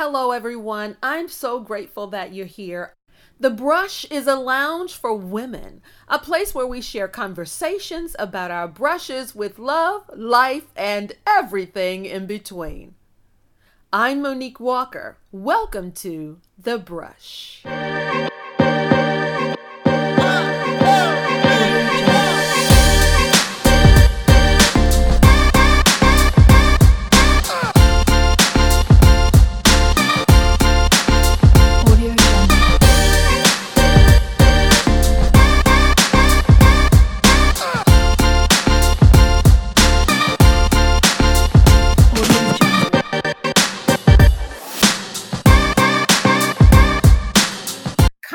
Hello, everyone. I'm so grateful that you're here. The Brush is a lounge for women, a place where we share conversations about our brushes with love, life, and everything in between. I'm Monique Walker. Welcome to The Brush.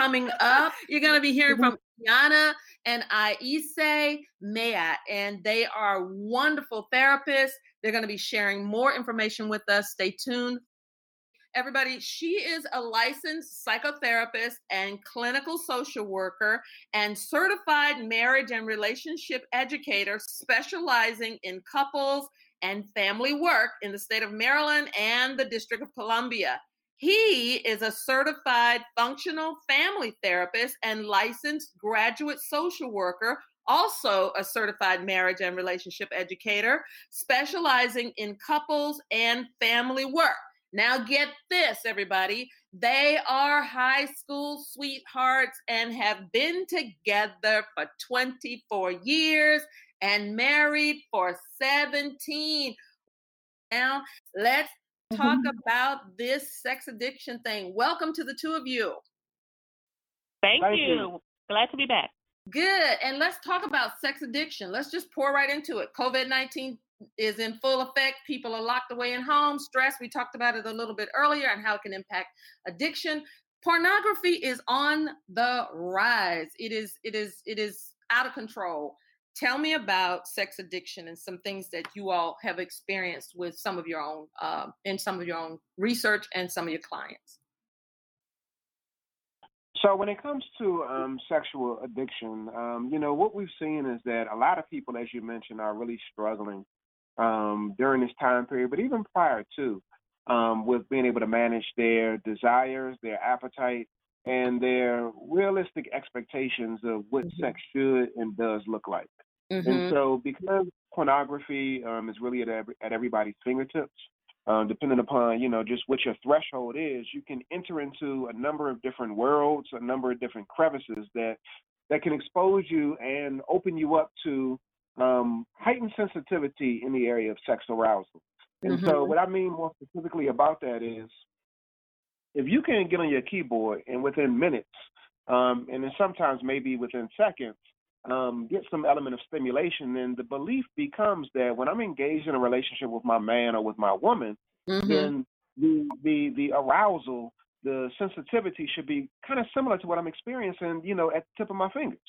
Coming up, you're going to be hearing mm-hmm. from Aiyana and Ayize Ma'at, and they are wonderful therapists. They're going to be sharing more information with us. Stay tuned. Everybody, she is a licensed psychotherapist and clinical social worker and certified marriage and relationship educator specializing in couples and family work in the state of Maryland and the District of Columbia. He is a certified functional family therapist and licensed graduate social worker, also a certified marriage and relationship educator, specializing in couples and family work. Now, get this, everybody. They are high school sweethearts and have been together for 24 years and married for 17. Now, let's talk Mhm. about this sex addiction thing. Welcome to the two of you. Thank, Thank you. you. Glad to be back. Good. And let's talk about sex addiction. Let's just pour right into it. COVID 19 is in full effect. People are locked away in homes, stress. We talked about it a little bit earlier and how it can impact addiction. Pornography is on the rise. It is, it is, it is out of control. Tell me about sex addiction and some things that you all have experienced with some of your own, uh, in some of your own research and some of your clients. So when it comes to um, sexual addiction, um, you know what we've seen is that a lot of people, as you mentioned, are really struggling um, during this time period, but even prior to, um, with being able to manage their desires, their appetite, and their realistic expectations of what Mhm. sex should and does look like. And Mm-hmm. so, because pornography um, is really at every, at everybody's fingertips, um, depending upon you know just what your threshold is, you can enter into a number of different worlds, a number of different crevices that that can expose you and open you up to um, heightened sensitivity in the area of sex arousal. And so, Mhm. what I mean more specifically about that is if you can get on your keyboard and within minutes, um, and then sometimes maybe within seconds, um, get some element of stimulation, then the belief becomes that when I'm engaged in a relationship with my man or with my woman, Mm-hmm. then the the the arousal, the sensitivity should be kind of similar to what I'm experiencing, you know, at the tip of my fingers.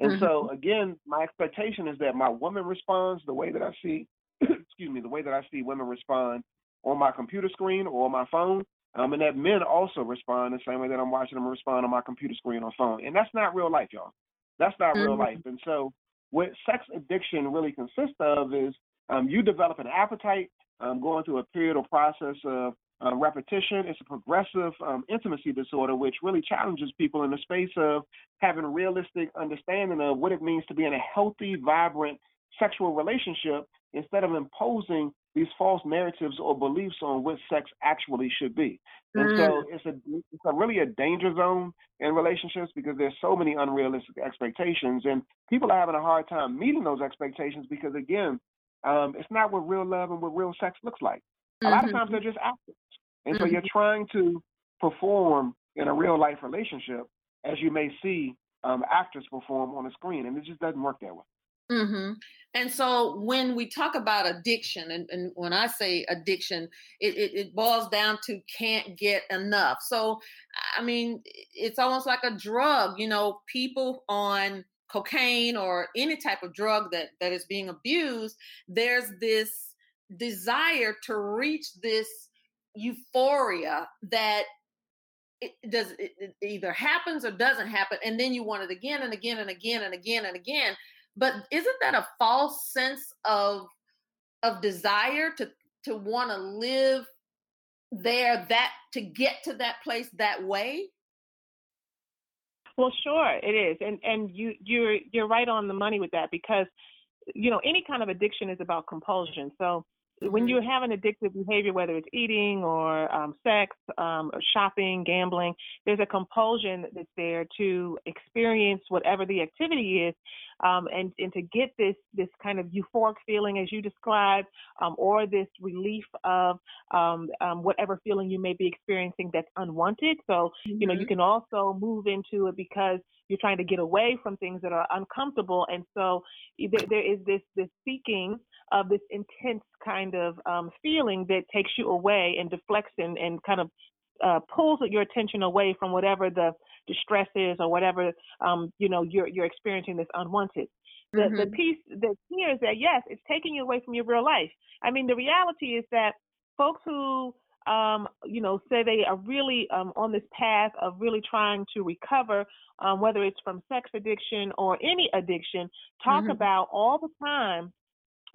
And so again, my expectation is that my woman responds the way that I see, excuse me, the way that I see women respond on my computer screen or on my phone, um, and that men also respond the same way that I'm watching them respond on my computer screen or phone. And that's not real life, y'all. That's not real Mhm. life. And so, what sex addiction really consists of is um, you develop an appetite, um, going through a period or process of uh, repetition. It's a progressive um, intimacy disorder, which really challenges people in the space of having a realistic understanding of what it means to be in a healthy, vibrant sexual relationship instead of imposing these false narratives or beliefs on what sex actually should be. And so it's a it's a really a danger zone in relationships because there's so many unrealistic expectations and people are having a hard time meeting those expectations because again, um, it's not what real love and what real sex looks like. A lot of Mhm. times they're just actors. And so Mhm. you're trying to perform in a real life relationship as you may see um, actors perform on the screen, and it just doesn't work that way. Hmm And so when we talk about addiction, and, and when I say addiction, it, it, it boils down to can't get enough. So, I mean, it's almost like a drug. You know, people on cocaine or any type of drug that, that is being abused, there's this desire to reach this euphoria that it does it either happens or doesn't happen and then you want it again and again and again and again and again but isn't that a false sense of of desire to to want to live there that to get to that place that way? Well, sure, it is, and and you you're you're right on the money with that because you know any kind of addiction is about compulsion. So when you have an addictive behavior, whether it's eating or um, sex, um, or shopping, gambling, there's a compulsion that's there to experience whatever the activity is, um, and and to get this this kind of euphoric feeling as you described, um, or this relief of um, um, whatever feeling you may be experiencing that's unwanted. So mm-hmm. you know you mm-hmm. can also move into it because you're trying to get away from things that are uncomfortable, and so there, there is this this seeking of this intense kind of um, feeling that takes you away and deflects and, and kind of uh, pulls your attention away from whatever the distress is or whatever um, you know you're you're experiencing this unwanted. The mm-hmm. the piece that here is that yes, it's taking you away from your real life. I mean, the reality is that folks who um, you know, say they are really um, on this path of really trying to recover, um, whether it's from sex addiction or any addiction, talk mm-hmm. about all the time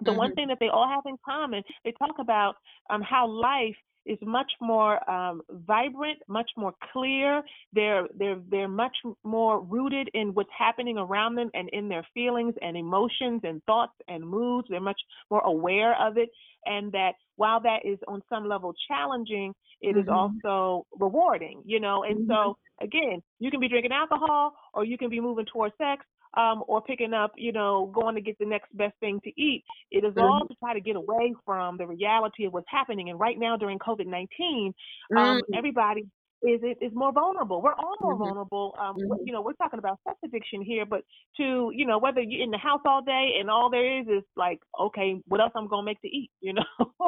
the mm-hmm. one thing that they all have in common, they talk about um, how life is much more um, vibrant, much more clear. They're they're they're much more rooted in what's happening around them and in their feelings and emotions and thoughts and moods. They're much more aware of it, and that while that is on some level challenging, it mm-hmm. is also rewarding. You know, and mm-hmm. so again, you can be drinking alcohol or you can be moving towards sex um, or picking up, you know, going to get the next best thing to eat. It is mm-hmm. all to try to get away from the reality of what's happening. And right now during COVID 19, um, mm-hmm. everybody is it is more vulnerable. We're all more mm-hmm. vulnerable. Um, mm-hmm. You know, we're talking about sex addiction here, but to you know whether you're in the house all day and all there is is like, okay, what else I'm gonna make to eat? You know,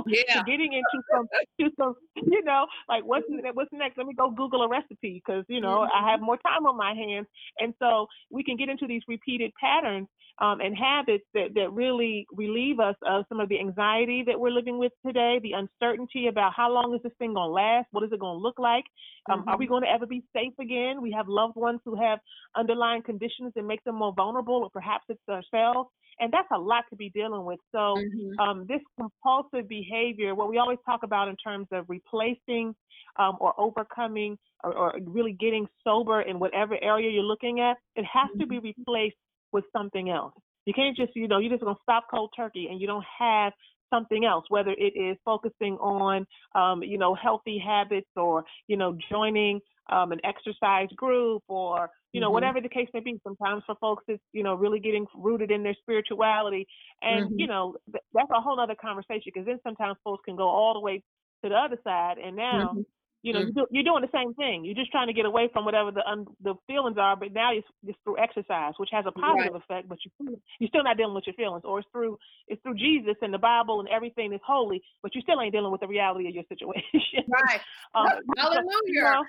yeah. getting into some, to some, you know, like what's what's next? Let me go Google a recipe because you know mm-hmm. I have more time on my hands, and so we can get into these repeated patterns um, and habits that, that really relieve us of some of the anxiety that we're living with today, the uncertainty about how long is this thing going to last? What is it going to look like? Um, mm-hmm. Are we going to ever be safe again? We have loved ones who have underlying conditions that make them more vulnerable, or perhaps it's ourselves. And that's a lot to be dealing with. So, mm-hmm. um, this compulsive behavior, what we always talk about in terms of replacing um, or overcoming or, or, really getting sober in whatever area you're looking at, it has mm-hmm. to be mm-hmm. replaced with something else. You can't just, you know, you're just going to stop cold turkey and you don't have something else, whether it is focusing on, um, you know, healthy habits or, you know, joining um, an exercise group or, you know, mm-hmm. whatever the case may be. Sometimes for folks, it's, you know, really getting rooted in their spirituality. And, mm-hmm. you know, th- that's a whole other conversation because then sometimes folks can go all the way to the other side. And now, mm-hmm. You know, mm-hmm. you're doing the same thing. You're just trying to get away from whatever the un, the feelings are, but now it's, it's through exercise, which has a positive right. effect. But you you're still not dealing with your feelings, or it's through it's through Jesus and the Bible and everything that's holy, but you still ain't dealing with the reality of your situation. Right. um, Hallelujah.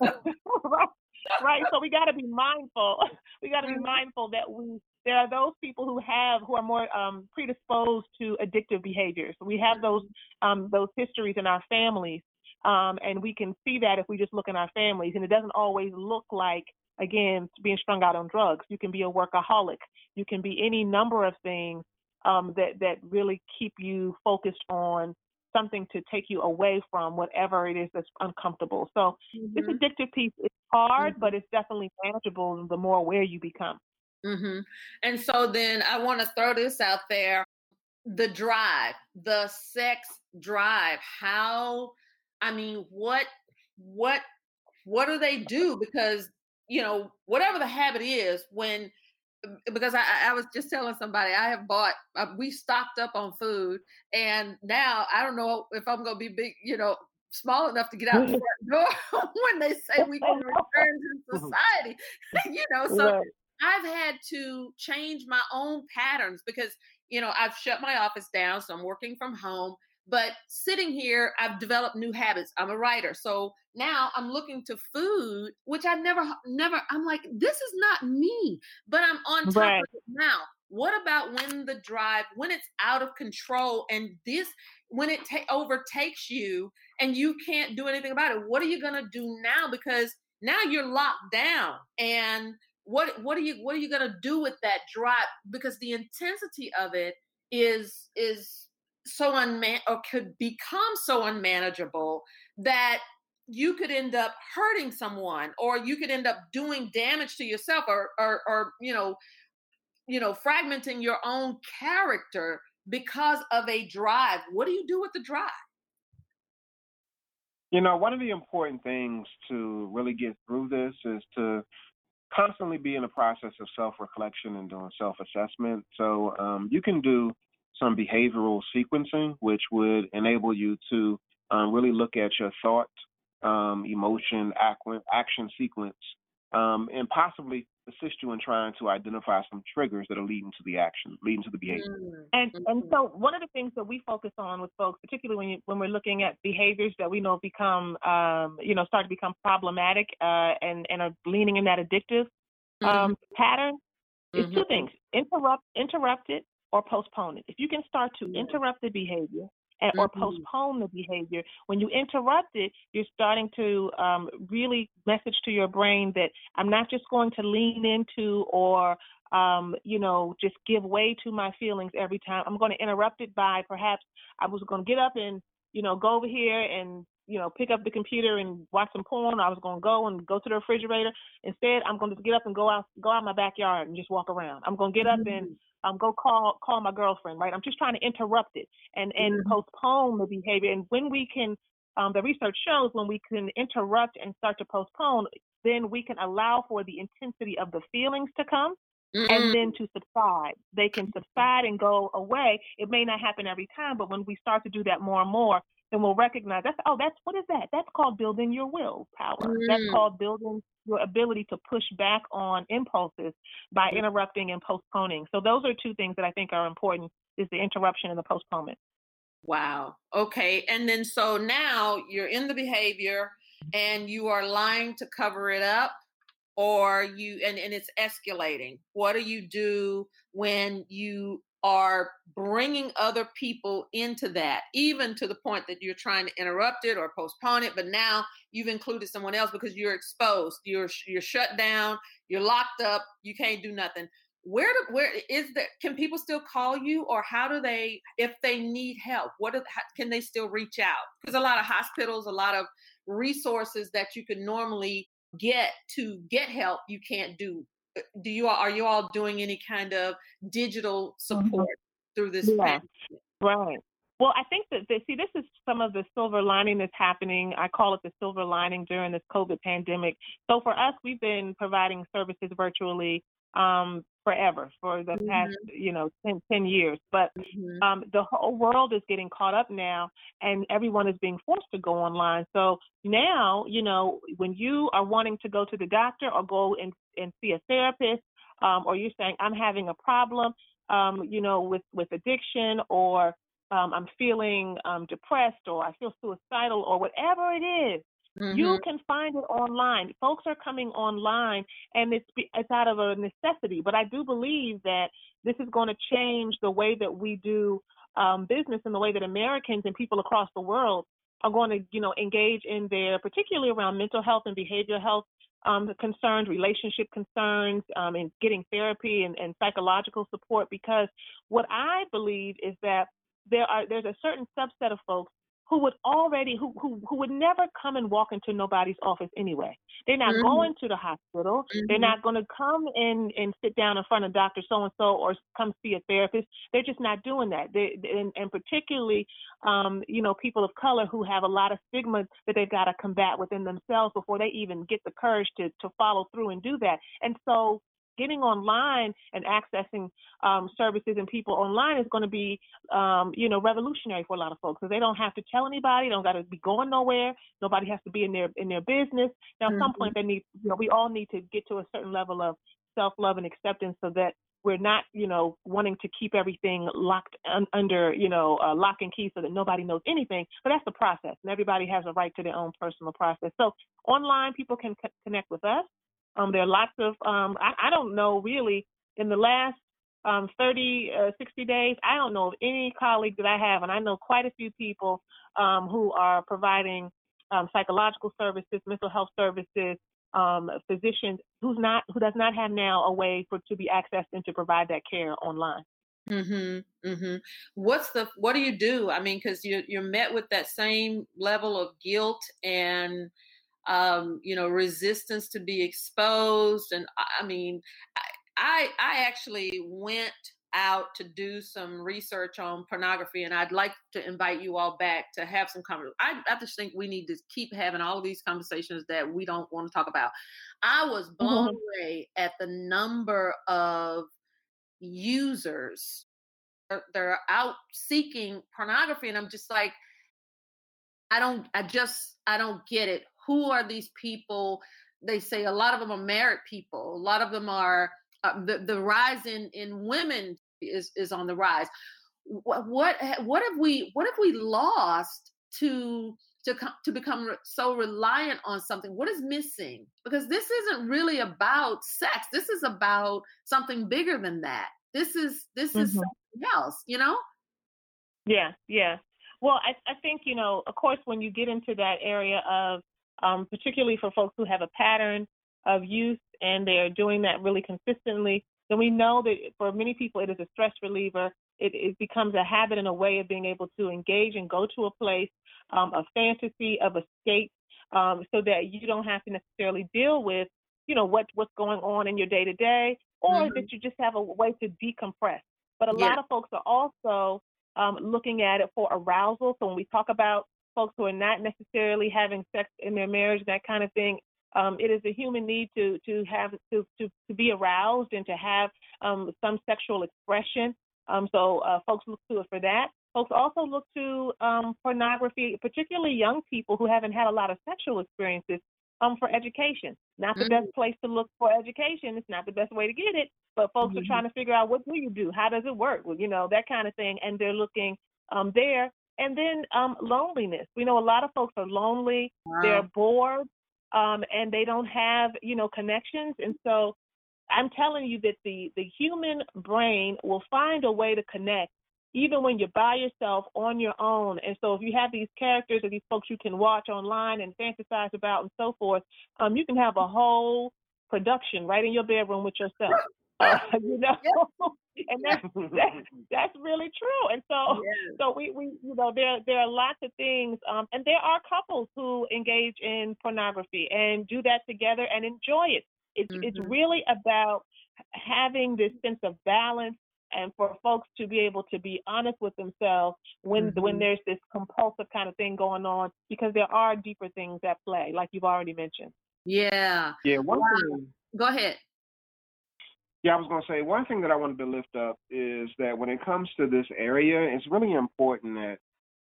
right. right. So we got to be mindful. We got to be mm-hmm. mindful that we there are those people who have who are more um, predisposed to addictive behaviors. We have those um, those histories in our families um, and we can see that if we just look in our families. And it doesn't always look like, again, being strung out on drugs. You can be a workaholic. You can be any number of things um, that, that really keep you focused on something to take you away from whatever it is that's uncomfortable. So mm-hmm. this addictive piece is hard, mm-hmm. but it's definitely manageable the more aware you become. Mm-hmm. And so then I want to throw this out there the drive, the sex drive. How I mean, what what what do they do? Because you know, whatever the habit is, when because I, I was just telling somebody I have bought uh, we stocked up on food and now I don't know if I'm gonna be big, you know, small enough to get out the front door when they say we can return to society. you know, so. I've had to change my own patterns because you know I've shut my office down, so I'm working from home. But sitting here, I've developed new habits. I'm a writer. So now I'm looking to food, which I never, never, I'm like, this is not me, but I'm on top right. of it now. What about when the drive, when it's out of control and this, when it ta- overtakes you and you can't do anything about it? What are you going to do now? Because now you're locked down and what what are you what are you going to do with that drive because the intensity of it is is so unman or could become so unmanageable that you could end up hurting someone or you could end up doing damage to yourself or or, or you know you know fragmenting your own character because of a drive. What do you do with the drive? You know one of the important things to really get through this is to constantly be in the process of self-reflection and doing self-assessment. So um, you can do some behavioral sequencing which would enable you to um, really look at your thought um, emotion, action sequence, um, and possibly assist you in trying to identify some triggers that are leading to the action, leading to the behavior. Mm. And and so one of the things that we focus on with folks, particularly when you, when we're looking at behaviors that we know become, um, you know, start to become problematic uh, and and are leaning in that addictive um, mm-hmm. pattern, is mm-hmm. two things: interrupt, interrupt it, or postpone it. If you can start to interrupt the behavior and, or mm-hmm. postpone the behavior. When you interrupt it, you're starting to um, really message to your brain that I'm not just going to lean into or um, you know, just give way to my feelings every time. I'm going to interrupt it by perhaps I was going to get up and, you know, go over here and, you know, pick up the computer and watch some porn. I was going to go and go to the refrigerator. Instead, I'm going to get up and go out, go out my backyard and just walk around. I'm going to get up and mm um, go call call my girlfriend, right? I'm just trying to interrupt it and and mm-hmm. postpone the behavior. And when we can, um, the research shows when we can interrupt and start to postpone, then we can allow for the intensity of the feelings to come. Mm-hmm. And then to subside. They can subside and go away. It may not happen every time, but when we start to do that more and more, then we'll recognize that's oh, that's what is that? That's called building your will power. Mm-hmm. That's called building your ability to push back on impulses by interrupting and postponing. So those are two things that I think are important is the interruption and the postponement. Wow. Okay. And then so now you're in the behavior and you are lying to cover it up or you and, and it's escalating. What do you do when you are bringing other people into that, even to the point that you're trying to interrupt it or postpone it. But now you've included someone else because you're exposed, you're you're shut down, you're locked up, you can't do nothing. Where do, where is that? Can people still call you, or how do they, if they need help, what how, can they still reach out? Because a lot of hospitals, a lot of resources that you could normally get to get help, you can't do do you all are you all doing any kind of digital mm-hmm. support mm-hmm. through this yeah. right well i think that see this is some of the silver lining that's happening i call it the silver lining during this covid pandemic so for us we've been providing services virtually um, forever for the mm-hmm. past you know 10, 10 years but mm-hmm. um, the whole world is getting caught up now and everyone is being forced to go online so now you know when you are wanting to go to the doctor or go and, and see a therapist um, or you're saying i'm having a problem um, you know with with addiction or um, i'm feeling um, depressed or i feel suicidal or whatever it is Mm-hmm. You can find it online. Folks are coming online, and it's it's out of a necessity. But I do believe that this is going to change the way that we do um, business and the way that Americans and people across the world are going to, you know, engage in their, particularly around mental health and behavioral health um, concerns, relationship concerns, um, and getting therapy and, and psychological support. Because what I believe is that there are there's a certain subset of folks who would already who who who would never come and walk into nobody's office anyway. They're not mm-hmm. going to the hospital. Mm-hmm. They're not going to come in and sit down in front of Doctor So and So or come see a therapist. They're just not doing that. They and, and particularly, um, you know, people of color who have a lot of stigma that they've got to combat within themselves before they even get the courage to to follow through and do that. And so getting online and accessing um, services and people online is going to be, um, you know, revolutionary for a lot of folks because they don't have to tell anybody, they don't got to be going nowhere. Nobody has to be in their in their business. Now, at mm-hmm. some point, they need, you know, we all need to get to a certain level of self love and acceptance so that we're not, you know, wanting to keep everything locked un- under, you know, uh, lock and key so that nobody knows anything. But that's the process, and everybody has a right to their own personal process. So online, people can c- connect with us. Um, there are lots of, um, I, I, don't know really, in the last um, 30, uh, 60 days, I don't know of any colleague that I have, and I know quite a few people um, who are providing um, psychological services, mental health services, um, physicians who's not who does not have now a way for to be accessed and to provide that care online. Mm-hmm. Mm-hmm. What's the what do you do? I mean, cuz you you're met with that same level of guilt and um, you know, resistance to be exposed and I, mean, I, I actually went out to do some research on pornography and I'd like to invite you all back to have some conversation. I, I just think we need to keep having all of these conversations that we don't want to talk about. I was blown mm-hmm. away at the number of users they're out seeking pornography and i'm just like i don't i just i don't get it who are these people? They say a lot of them are married people. A lot of them are uh, the, the rise in in women is is on the rise. What what what have we what have we lost to to to become so reliant on something? What is missing? Because this isn't really about sex. This is about something bigger than that. This is this is mm-hmm. something else you know? Yeah yeah. Well I, I think you know of course when you get into that area of um, particularly for folks who have a pattern of use and they're doing that really consistently then we know that for many people it is a stress reliever it, it becomes a habit and a way of being able to engage and go to a place um, of fantasy of escape um, so that you don't have to necessarily deal with you know what what's going on in your day to day or mm-hmm. that you just have a way to decompress. But a yeah. lot of folks are also um, looking at it for arousal. So when we talk about folks who are not necessarily having sex in their marriage, that kind of thing, um, it is a human need to to have to to, to be aroused and to have um, some sexual expression. Um, so uh, folks look to it for that. Folks also look to um, pornography, particularly young people who haven't had a lot of sexual experiences, um, for education. Not the mm-hmm. best place to look for education. It's not the best way to get it, but folks mm-hmm. are trying to figure out what do you do? How does it work? Well, you know, that kind of thing. And they're looking um, there. And then um, loneliness. We know a lot of folks are lonely. Wow. They're bored. Um, and they don't have, you know, connections. And so I'm telling you that the, the human brain will find a way to connect even when you're by yourself on your own. And so if you have these characters or these folks you can watch online and fantasize about and so forth, um, you can have a whole production right in your bedroom with yourself. Uh, you know, and that's, that's that's really true. And so so we, we you know there there are lots of things, um, and there are couples who engage in pornography and do that together and enjoy it. It's mm-hmm. it's really about having this sense of balance and for folks to be able to be honest with themselves when mm-hmm. when there's this compulsive kind of thing going on because there are deeper things at play like you've already mentioned yeah yeah one wow. thing go ahead yeah, I was going to say one thing that I wanted to lift up is that when it comes to this area, it's really important that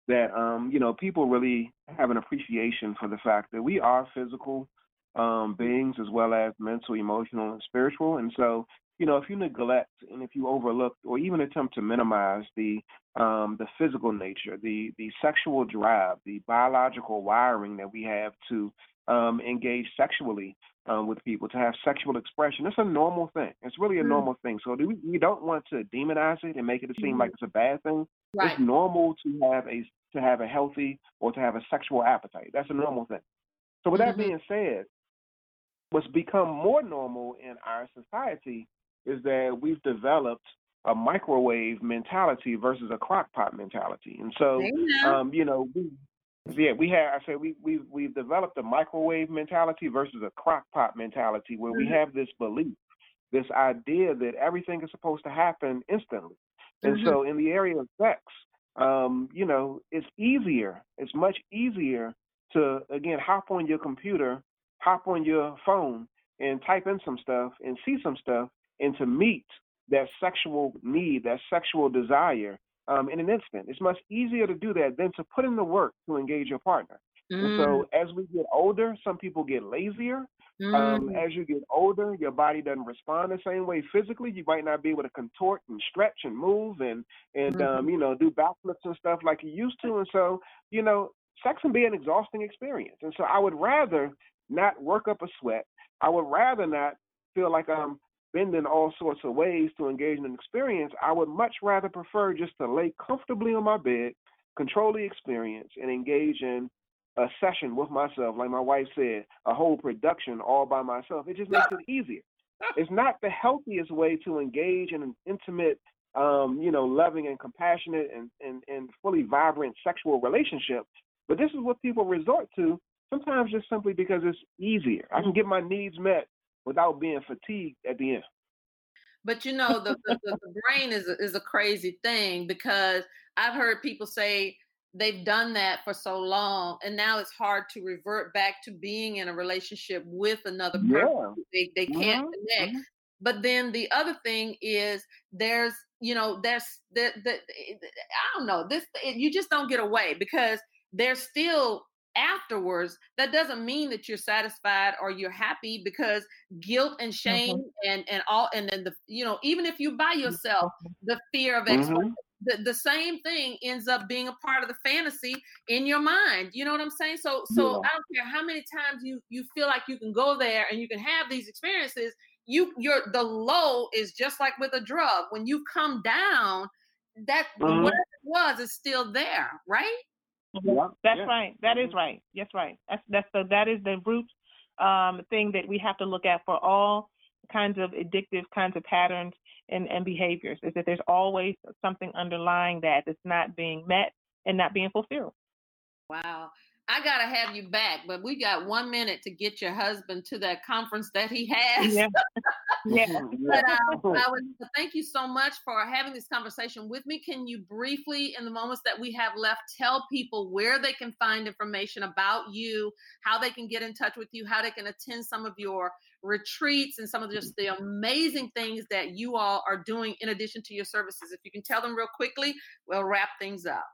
that um, you know people really have an appreciation for the fact that we are physical um, beings as well as mental, emotional, and spiritual. And so you know, if you neglect and if you overlook or even attempt to minimize the um, the physical nature, the the sexual drive, the biological wiring that we have to um, engage sexually um, with people, to have sexual expression, it's a normal thing. It's really a mm normal thing. So we, we don't want to demonize it and make it seem mm like it's a bad thing. Right. It's normal to have a to have a healthy or to have a sexual appetite. That's a normal thing. So with mm-hmm. that being said, what's become more normal in our society is that we've developed a microwave mentality versus a crock pot mentality. And so, um, you know, we, yeah, we have. I said we we we've developed a microwave mentality versus a crock pot mentality, where mm-hmm. we have this belief, this idea that everything is supposed to happen instantly. And mm-hmm. so, in the area of sex, um, you know, it's easier. It's much easier to again hop on your computer, hop on your phone, and type in some stuff and see some stuff and to meet that sexual need, that sexual desire um, in an instant. It's much easier to do that than to put in the work to engage your partner. Mm. And so mm. as we get older, some people get lazier. Um, mm. Um, as you get older, your body doesn't respond the same way physically. You might not be able to contort and stretch and move and and mm. um, you know do backflips and stuff like you used to. And so you know, sex can be an exhausting experience. And so I would rather not work up a sweat. I would rather not feel like I'm bend in all sorts of ways to engage in an experience, I would much rather prefer just to lay comfortably on my bed, control the experience, and engage in a session with myself. Like my wife said, a whole production all by myself. It just makes it easier. It's not the healthiest way to engage in an intimate um, you know, loving and compassionate and, and, and fully vibrant sexual relationship. But this is what people resort to sometimes just simply because it's easier. I can get my needs met without being fatigued at the end. But you know, the, the, the brain is a, is a crazy thing because I've heard people say they've done that for so long, and now it's hard to revert back to being in a relationship with another person. Yeah. They they can't mm-hmm. connect. Mm-hmm. But then the other thing is there's you know there's the, the, I don't know this you just don't get away because there's still afterwards that doesn't mean that you're satisfied or you're happy because guilt and shame mm-hmm. and and all and then the you know even if you by yourself mm-hmm. the fear of mm-hmm. the, the same thing ends up being a part of the fantasy in your mind you know what i'm saying so so yeah. i don't care how many times you you feel like you can go there and you can have these experiences you your the low is just like with a drug when you come down that mm-hmm. whatever it was is still there right yeah, that's yeah. right. That is right. That's right. That's that's the that is the root um, thing that we have to look at for all kinds of addictive kinds of patterns and, and behaviors is that there's always something underlying that that's not being met and not being fulfilled. Wow. I gotta have you back, but we got one minute to get your husband to that conference that he has. Yeah. yeah. but uh, I would thank you so much for having this conversation with me. Can you briefly, in the moments that we have left, tell people where they can find information about you, how they can get in touch with you, how they can attend some of your retreats and some of just the amazing things that you all are doing in addition to your services. If you can tell them real quickly, we'll wrap things up.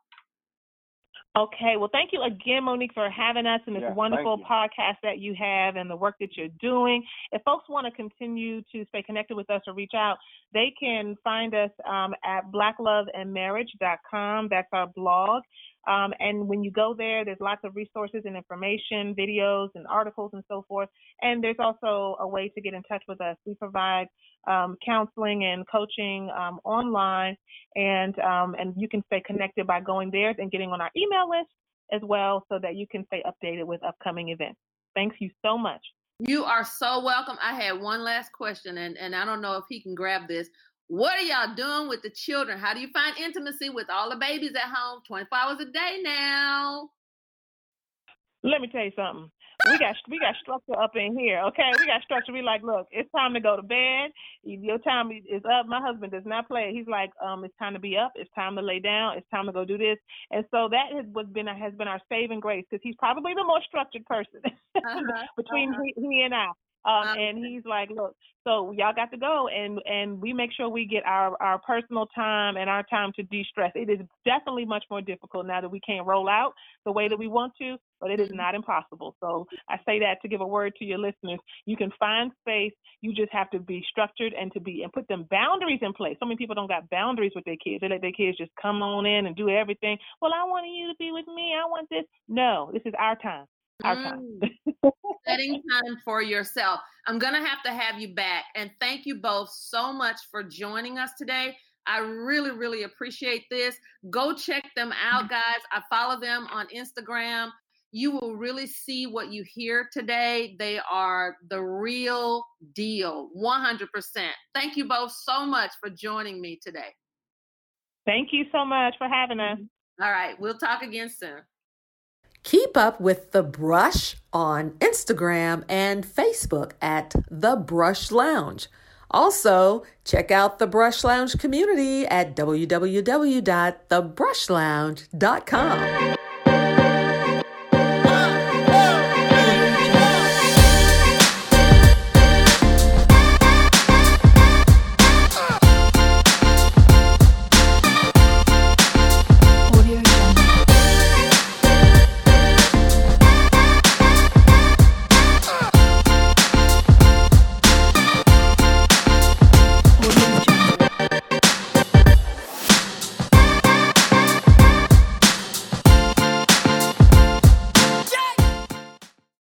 Okay, well, thank you again, Monique, for having us in this yeah, wonderful podcast that you have and the work that you're doing. If folks want to continue to stay connected with us or reach out, they can find us um, at blackloveandmarriage.com. That's our blog. Um, and when you go there, there's lots of resources and information, videos and articles and so forth. And there's also a way to get in touch with us. We provide um, counseling and coaching um, online, and um, and you can stay connected by going there and getting on our email list as well, so that you can stay updated with upcoming events. Thanks you so much. You are so welcome. I had one last question, and, and I don't know if he can grab this. What are y'all doing with the children? How do you find intimacy with all the babies at home 24 hours a day now? Let me tell you something. We got we got structure up in here, okay? We got structure. We like, look, it's time to go to bed. Your time is up. My husband does not play. He's like, um, it's time to be up. It's time to lay down. It's time to go do this. And so that has was been has been our saving grace because he's probably the more structured person uh-huh, between uh-huh. He, he and I. Um, uh-huh. and he's like, look, so y'all got to go, and and we make sure we get our our personal time and our time to de-stress. It is definitely much more difficult now that we can't roll out the way that we want to, but it is mm-hmm. not impossible. So I say that to give a word to your listeners. You can find space. You just have to be structured and to be and put them boundaries in place. So many people don't got boundaries with their kids. They let their kids just come on in and do everything. Well, I want you to be with me. I want this. No, this is our time our time. Mm. Setting time for yourself. I'm going to have to have you back. And thank you both so much for joining us today. I really, really appreciate this. Go check them out, guys. I follow them on Instagram. You will really see what you hear today. They are the real deal, 100%. Thank you both so much for joining me today. Thank you so much for having us. Mm-hmm. All right. We'll talk again soon. Keep up with The Brush on Instagram and Facebook at The Brush Lounge. Also, check out the Brush Lounge community at www.thebrushlounge.com.